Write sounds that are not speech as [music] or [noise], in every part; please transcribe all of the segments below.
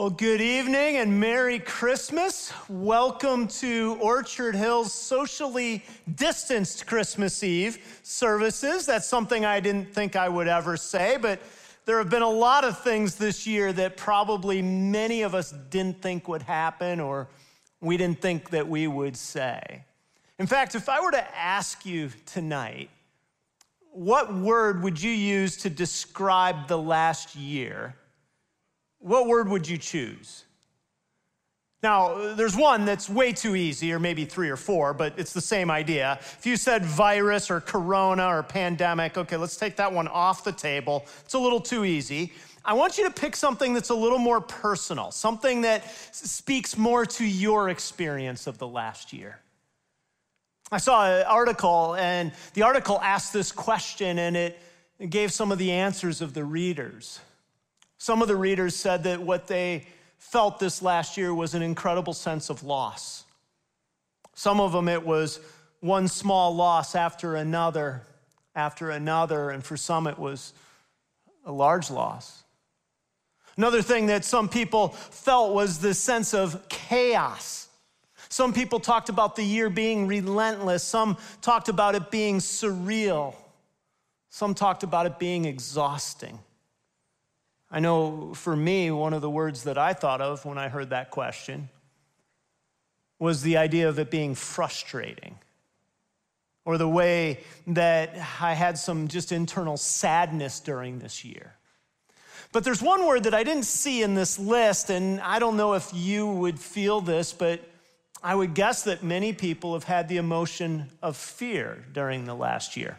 Well, good evening and Merry Christmas. Welcome to Orchard Hills socially distanced Christmas Eve services. That's something I didn't think I would ever say, but there have been a lot of things this year that probably many of us didn't think would happen or we didn't think that we would say. In fact, if I were to ask you tonight, what word would you use to describe the last year? What word would you choose? Now, there's one that's way too easy, or maybe three or four, but it's the same idea. If you said virus or corona or pandemic, okay, let's take that one off the table. It's a little too easy. I want you to pick something that's a little more personal, something that speaks more to your experience of the last year. I saw an article, and the article asked this question, and it gave some of the answers of the readers. Some of the readers said that what they felt this last year was an incredible sense of loss. Some of them, it was one small loss after another, after another, and for some, it was a large loss. Another thing that some people felt was the sense of chaos. Some people talked about the year being relentless. Some talked about it being surreal. Some talked about it being exhausting. I know for me, one of the words that I thought of when I heard that question was the idea of it being frustrating, or the way that I had some just internal sadness during this year. But there's one word that I didn't see in this list, and I don't know if you would feel this, but I would guess that many people have had the emotion of fear during the last year.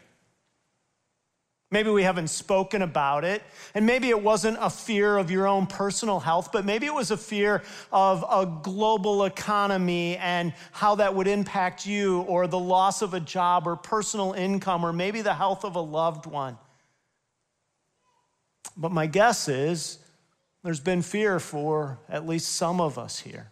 Maybe we haven't spoken about it. And maybe it wasn't a fear of your own personal health, but maybe it was a fear of a global economy and how that would impact you, or the loss of a job, or personal income, or maybe the health of a loved one. But my guess is there's been fear for at least some of us here.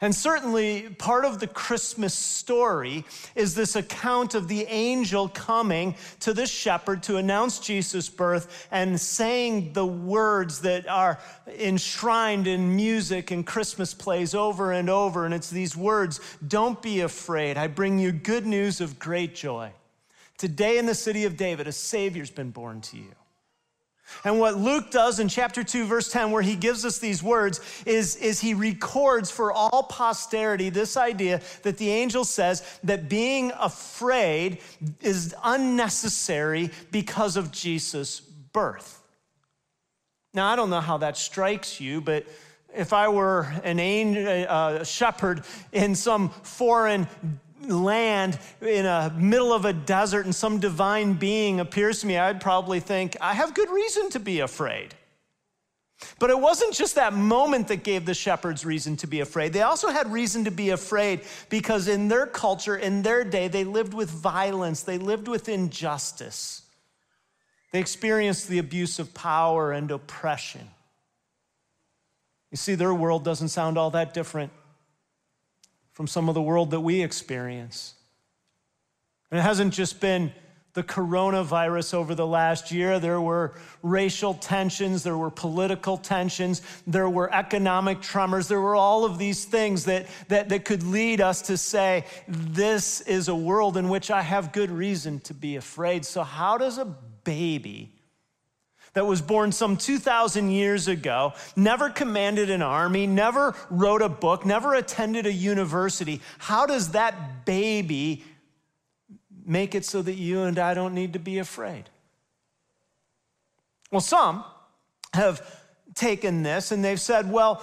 And certainly, part of the Christmas story is this account of the angel coming to this shepherd to announce Jesus' birth and saying the words that are enshrined in music and Christmas plays over and over. And it's these words Don't be afraid. I bring you good news of great joy. Today in the city of David, a Savior's been born to you. And what Luke does in chapter 2, verse 10, where he gives us these words, is, is he records for all posterity this idea that the angel says that being afraid is unnecessary because of Jesus' birth. Now, I don't know how that strikes you, but if I were an angel, uh, a shepherd in some foreign land in a middle of a desert and some divine being appears to me, I'd probably think, I have good reason to be afraid. But it wasn't just that moment that gave the shepherds reason to be afraid. They also had reason to be afraid because in their culture, in their day, they lived with violence, they lived with injustice. They experienced the abuse of power and oppression. You see, their world doesn't sound all that different from some of the world that we experience. And it hasn't just been the coronavirus over the last year. There were racial tensions, there were political tensions, there were economic tremors, there were all of these things that, that, that could lead us to say, This is a world in which I have good reason to be afraid. So, how does a baby that was born some 2,000 years ago, never commanded an army, never wrote a book, never attended a university. How does that baby make it so that you and I don't need to be afraid? Well, some have taken this and they've said, well,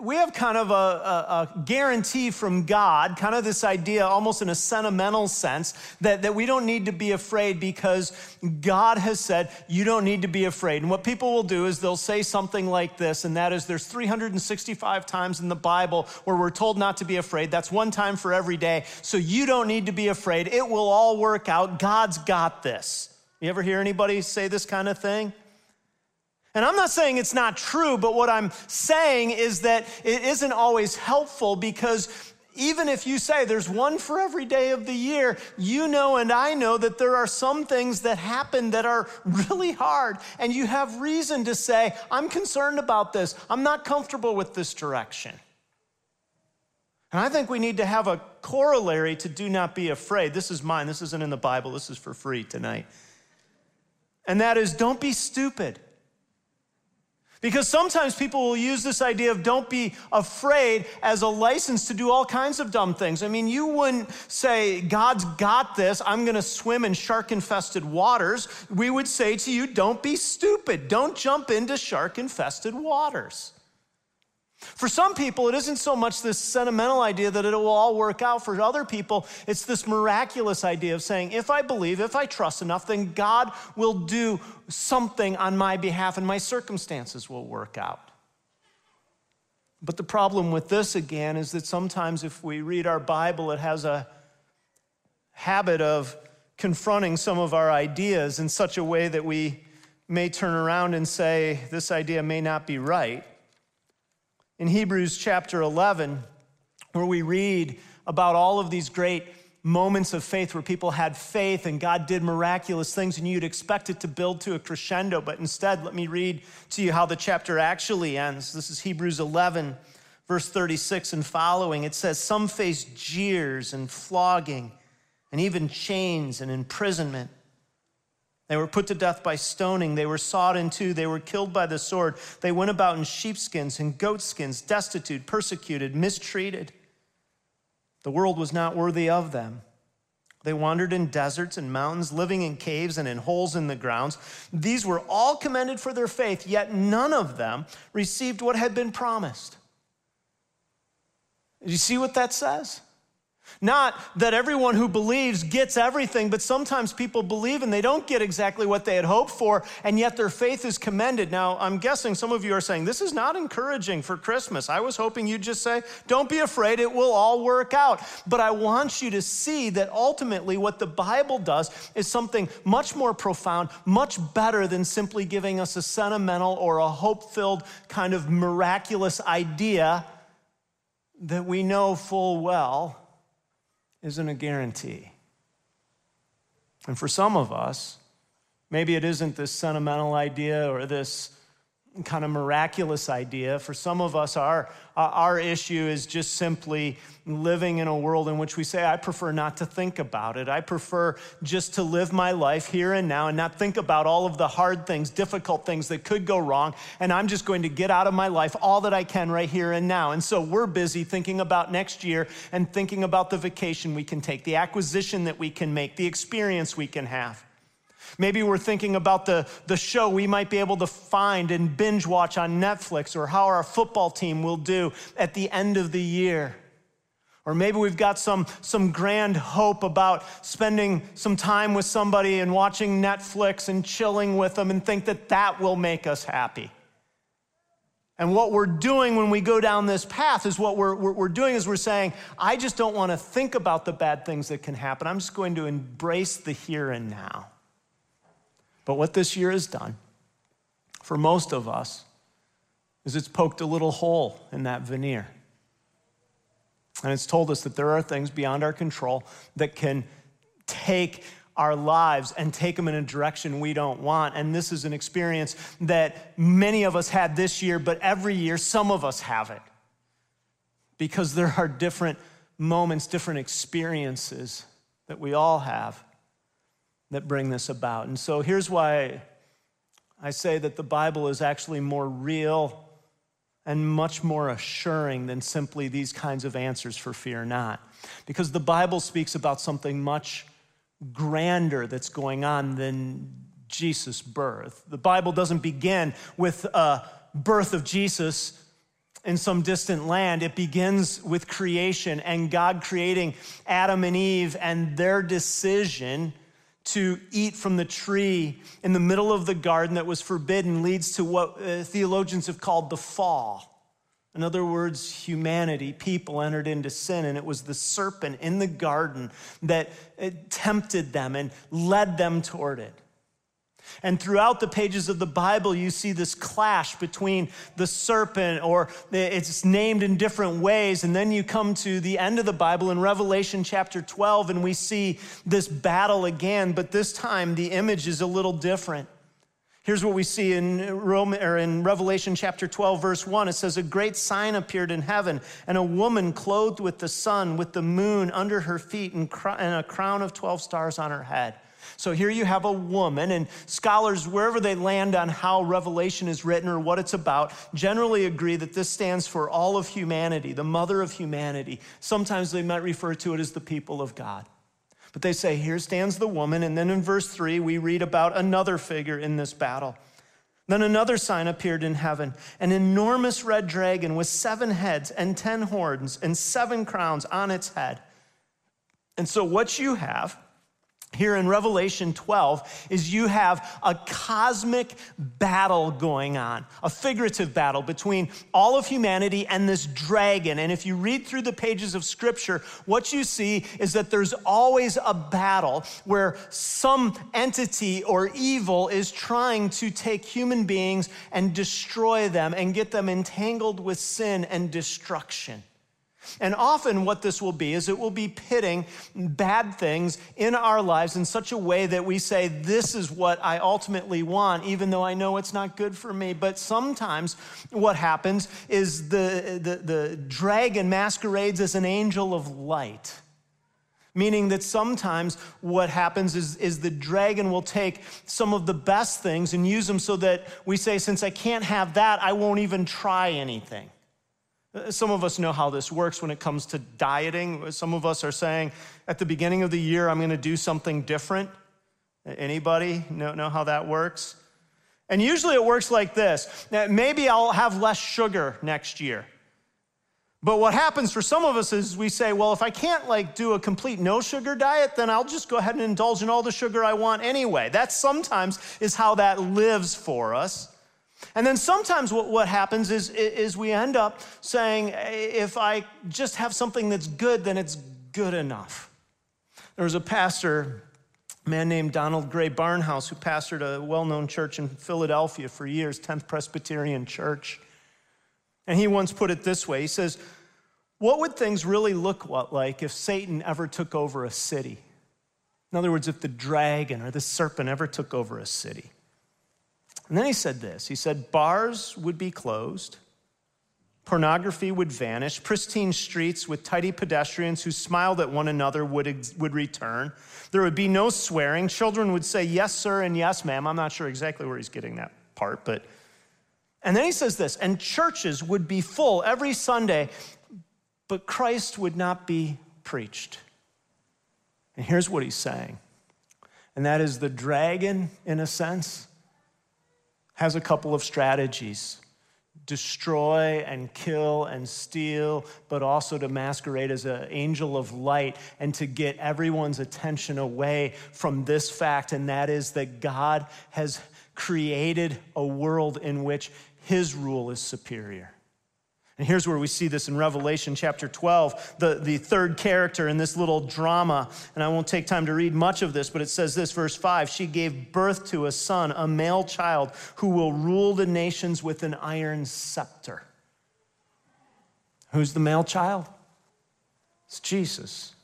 we have kind of a, a, a, guarantee from God, kind of this idea, almost in a sentimental sense, that, that we don't need to be afraid because God has said, you don't need to be afraid. And what people will do is they'll say something like this, and that is there's 365 times in the Bible where we're told not to be afraid. That's one time for every day. So you don't need to be afraid. It will all work out. God's got this. You ever hear anybody say this kind of thing? And I'm not saying it's not true, but what I'm saying is that it isn't always helpful because even if you say there's one for every day of the year, you know and I know that there are some things that happen that are really hard. And you have reason to say, I'm concerned about this. I'm not comfortable with this direction. And I think we need to have a corollary to do not be afraid. This is mine. This isn't in the Bible. This is for free tonight. And that is don't be stupid. Because sometimes people will use this idea of don't be afraid as a license to do all kinds of dumb things. I mean, you wouldn't say, God's got this, I'm gonna swim in shark infested waters. We would say to you, don't be stupid, don't jump into shark infested waters. For some people, it isn't so much this sentimental idea that it will all work out. For other people, it's this miraculous idea of saying, if I believe, if I trust enough, then God will do something on my behalf and my circumstances will work out. But the problem with this again is that sometimes if we read our Bible, it has a habit of confronting some of our ideas in such a way that we may turn around and say, this idea may not be right in Hebrews chapter 11, where we read about all of these great moments of faith where people had faith and God did miraculous things, and you'd expect it to build to a crescendo. But instead, let me read to you how the chapter actually ends. This is Hebrews 11, verse 36 and following. It says, Some faced jeers and flogging, and even chains and imprisonment. They were put to death by stoning. They were sawed in two. They were killed by the sword. They went about in sheepskins and goatskins, destitute, persecuted, mistreated. The world was not worthy of them. They wandered in deserts and mountains, living in caves and in holes in the grounds. These were all commended for their faith, yet none of them received what had been promised. Do you see what that says? Not that everyone who believes gets everything, but sometimes people believe and they don't get exactly what they had hoped for, and yet their faith is commended. Now, I'm guessing some of you are saying, This is not encouraging for Christmas. I was hoping you'd just say, Don't be afraid, it will all work out. But I want you to see that ultimately what the Bible does is something much more profound, much better than simply giving us a sentimental or a hope filled kind of miraculous idea that we know full well isn't a guarantee. And for some of us, maybe it isn't this sentimental idea or this kind of miraculous idea. For some of us, our, uh, our issue is just simply living in a world in which we say, I prefer not to think about it. I prefer just to live my life here and now and not think about all of the hard things, difficult things that could go wrong. And I'm just going to get out of my life all that I can right here and now. And so we're busy thinking about next year and thinking about the vacation we can take, the acquisition that we can make, the experience we can have. Maybe we're thinking about the, the show we might be able to find and binge watch on Netflix or how our football team will do at the end of the year. Or maybe we've got some, some grand hope about spending some time with somebody and watching Netflix and chilling with them and think that that will make us happy. And what we're doing when we go down this path is what we're, we're, doing is we're saying, I just don't want to think about the bad things that can happen. I'm just going to embrace the here and now. But what this year has done for most of us is it's poked a little hole in that veneer. And it's told us that there are things beyond our control that can take our lives and take them in a direction we don't want. And this is an experience that many of us had this year, but every year some of us have it. Because there are different moments, different experiences that we all have that bring this about. And so here's why I say that the Bible is actually more real and much more assuring than simply these kinds of answers for fear not. Because the Bible speaks about something much grander that's going on than Jesus' birth. The Bible doesn't begin with a birth of Jesus in some distant land. It begins with creation and God creating Adam and Eve and their decision to eat from the tree in the middle of the garden that was forbidden leads to what uh, theologians have called the fall. In other words, humanity, people entered into sin, and it was the serpent in the garden that uh, tempted them and led them toward it. And throughout the pages of the Bible, you see this clash between the serpent, or it's named in different ways. And then you come to the end of the Bible in Revelation chapter 12, and we see this battle again, but this time the image is a little different. Here's what we see in, Rome, or in Revelation chapter 12, verse 1. It says, A great sign appeared in heaven, and a woman clothed with the sun, with the moon under her feet, and, and a crown of 12 stars on her head. So here you have a woman, and scholars, wherever they land on how Revelation is written or what it's about, generally agree that this stands for all of humanity, the mother of humanity. Sometimes they might refer to it as the people of God. But they say, here stands the woman. And then in verse three, we read about another figure in this battle. Then another sign appeared in heaven an enormous red dragon with seven heads and ten horns and seven crowns on its head. And so, what you have here in Revelation 12 is you have a cosmic battle going on, a figurative battle between all of humanity and this dragon. And if you read through the pages of scripture, what you see is that there's always a battle where some entity or evil is trying to take human beings and destroy them and get them entangled with sin and destruction. And often, what this will be is it will be pitting bad things in our lives in such a way that we say, This is what I ultimately want, even though I know it's not good for me. But sometimes, what happens is the, the, the dragon masquerades as an angel of light. Meaning that sometimes what happens is, is the dragon will take some of the best things and use them so that we say, Since I can't have that, I won't even try anything. Uh, some of us know how this works when it comes to dieting. Some of us are saying, at the beginning of the year, I'm going to do something different. Anybody know, know how that works? And usually it works like this maybe I'll have less sugar next year. But what happens for some of us is we say, well, if I can't like do a complete no sugar diet, then I'll just go ahead and indulge in all the sugar I want anyway. That sometimes is how that lives for us. And then sometimes what, what happens is, is we end up saying, if I just have something that's good, then it's good enough. There was a pastor, a man named Donald Grey Barnhouse, who pastored a well known church in Philadelphia for years, 10th Presbyterian Church. And he once put it this way He says, What would things really look like if Satan ever took over a city? In other words, if the dragon or the serpent ever took over a city. And then he said this he said, bars would be closed, pornography would vanish, pristine streets with tidy pedestrians who smiled at one another would, would return. There would be no swearing. Children would say, yes, sir, and yes, ma'am. I'm not sure exactly where he's getting that part, but. And then he says this, and churches would be full every Sunday, but Christ would not be preached. And here's what he's saying, and that is the dragon, in a sense, has a couple of strategies destroy and kill and steal, but also to masquerade as an angel of light and to get everyone's attention away from this fact, and that is that God has created a world in which his rule is superior. And here's where we see this in Revelation chapter 12, the, the third character in this little drama. And I won't take time to read much of this, but it says this, verse 5 She gave birth to a son, a male child, who will rule the nations with an iron scepter. Who's the male child? It's Jesus.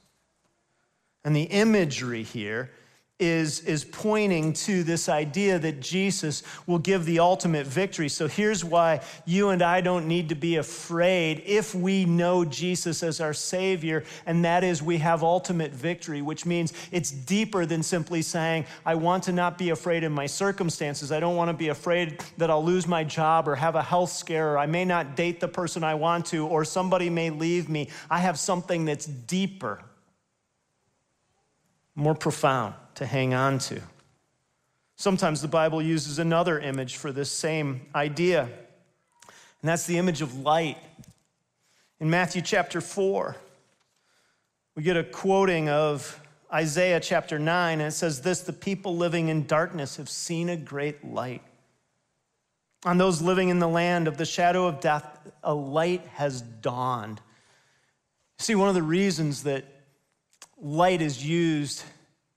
And the imagery here is, is pointing to this idea that Jesus will give the ultimate victory. So here's why you and I don't need to be afraid if we know Jesus as our Savior, and that is we have ultimate victory, which means it's deeper than simply saying, I want to not be afraid in my circumstances. I don't want to be afraid that I'll lose my job or have a health scare, or I may not date the person I want to, or somebody may leave me. I have something that's deeper, more profound to hang on to. Sometimes the Bible uses another image for this same idea, and that's the image of light. In Matthew chapter 4, we get a quoting of Isaiah chapter 9, and it says this The people living in darkness have seen a great light. On those living in the land of the shadow of death, a light has dawned. See, one of the reasons that light is used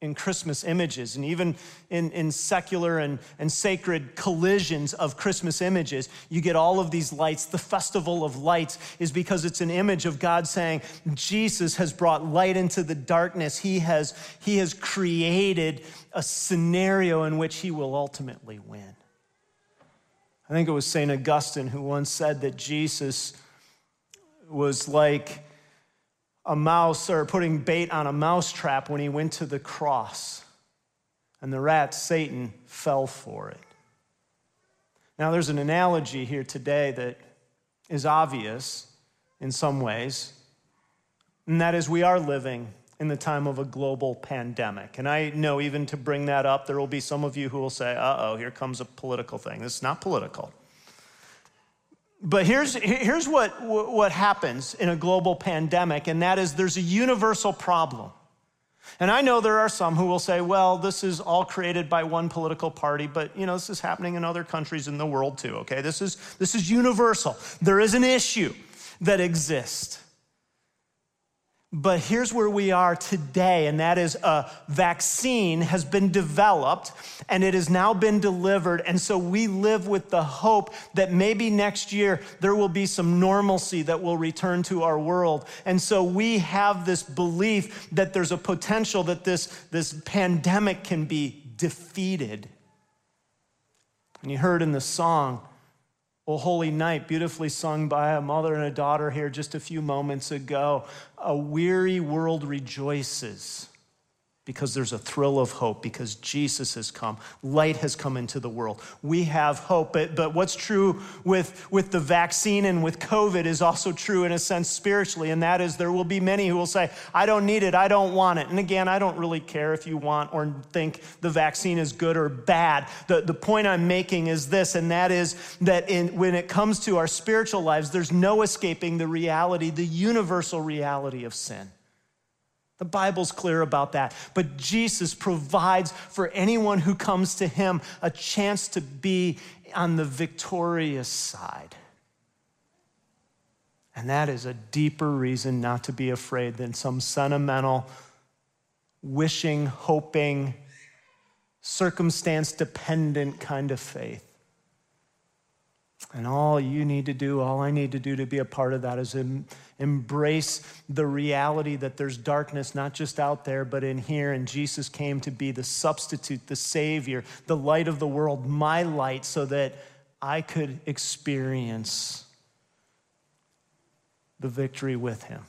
in Christmas images and even in, in secular and, and sacred collisions of Christmas images, you get all of these lights. The festival of lights is because it's an image of God saying, Jesus has brought light into the darkness. He has, he has created a scenario in which he will ultimately win. I think it was St. Augustine who once said that Jesus was like a mouse or putting bait on a mouse trap when he went to the cross. And the rat, Satan, fell for it. Now, there's an analogy here today that is obvious in some ways, and that is we are living in the time of a global pandemic. And I know even to bring that up, there will be some of you who will say, uh oh, here comes a political thing. This is not political. But here's, here's what, what happens in a global pandemic, and that is there's a universal problem. And I know there are some who will say, well, this is all created by one political party, but you know, this is happening in other countries in the world too, okay? This is, this is universal. There is an issue that exists. But here's where we are today, and that is a vaccine has been developed and it has now been delivered. And so we live with the hope that maybe next year there will be some normalcy that will return to our world. And so we have this belief that there's a potential that this, this pandemic can be defeated. And you heard in the song, O Holy Night, beautifully sung by a mother and a daughter here just a few moments ago. A weary world rejoices because there's a thrill of hope because Jesus has come. Light has come into the world. We have hope. But, but what's true with, with the vaccine and with COVID is also true in a sense spiritually, and that is there will be many who will say, I don't need it, I don't want it. And again, I don't really care if you want or think the vaccine is good or bad. The, the point I'm making is this, and that is that in, when it comes to our spiritual lives, there's no escaping the reality, the universal reality of sin. The Bible's clear about that. But Jesus provides for anyone who comes to him a chance to be on the victorious side. And that is a deeper reason not to be afraid than some sentimental, wishing, hoping, circumstance dependent kind of faith. And all you need to do, all I need to do to be a part of that is em- embrace the reality that there's darkness not just out there, but in here. And Jesus came to be the substitute, the Savior, the light of the world, my light, so that I could experience the victory with Him.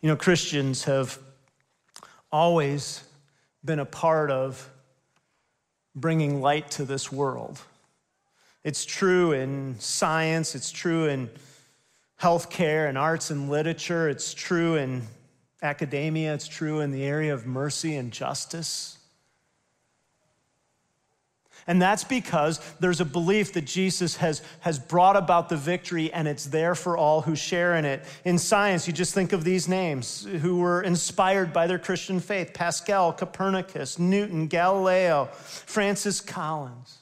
You know, Christians have always been a part of bringing light to this world. It's true in science, it's true in healthcare and arts and literature, it's true in academia, it's true in the area of mercy and justice. And that's because there's a belief that Jesus has, has brought about the victory and it's there for all who share in it. In science, you just think of these names who were inspired by their Christian faith Pascal, Copernicus, Newton, Galileo, Francis Collins.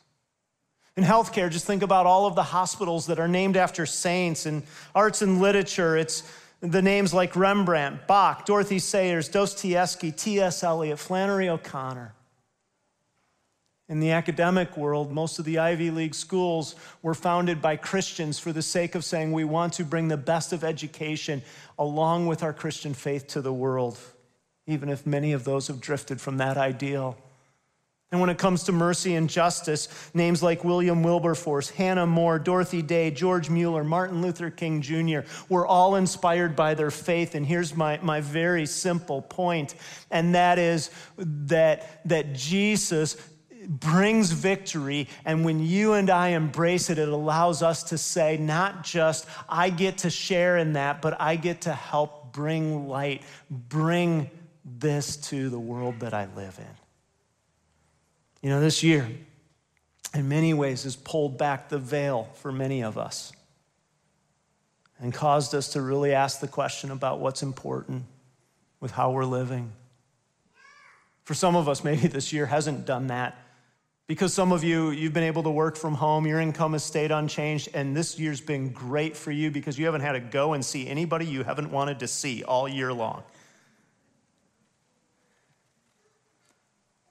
In healthcare, just think about all of the hospitals that are named after saints. In arts and literature, it's the names like Rembrandt, Bach, Dorothy Sayers, Dostoevsky, T.S. Eliot, Flannery O'Connor. In the academic world, most of the Ivy League schools were founded by Christians for the sake of saying we want to bring the best of education along with our Christian faith to the world, even if many of those have drifted from that ideal. And when it comes to mercy and justice, names like William Wilberforce, Hannah More, Dorothy Day, George Mueller, Martin Luther King Jr. were all inspired by their faith. And here's my, my very simple point, and that is that, that Jesus brings victory. And when you and I embrace it, it allows us to say, not just, I get to share in that, but I get to help bring light, bring this to the world that I live in. You know, this year, in many ways, has pulled back the veil for many of us and caused us to really ask the question about what's important with how we're living. For some of us, maybe this year hasn't done that because some of you, you've been able to work from home, your income has stayed unchanged, and this year's been great for you because you haven't had to go and see anybody you haven't wanted to see all year long.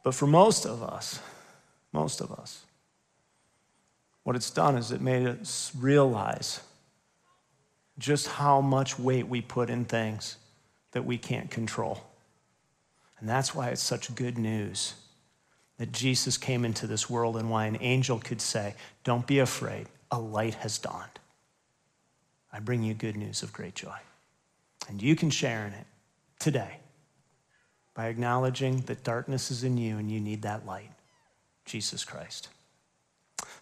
But for most of us, most of us, what it's done is it made us realize just how much weight we put in things that we can't control. And that's why it's such good news that Jesus came into this world and why an angel could say, Don't be afraid, a light has dawned. I bring you good news of great joy. And you can share in it today by acknowledging that darkness is in you and you need that light, Jesus Christ.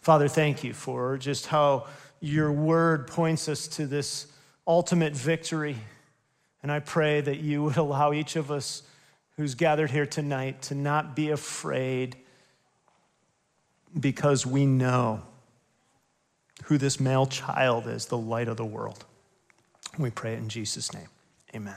Father, thank you for just how your word points us to this ultimate victory. And I pray that you would [laughs] allow each of us who's gathered here tonight to not be afraid because we know who this male child is, the light of the world. We pray it in Jesus' name. Amen.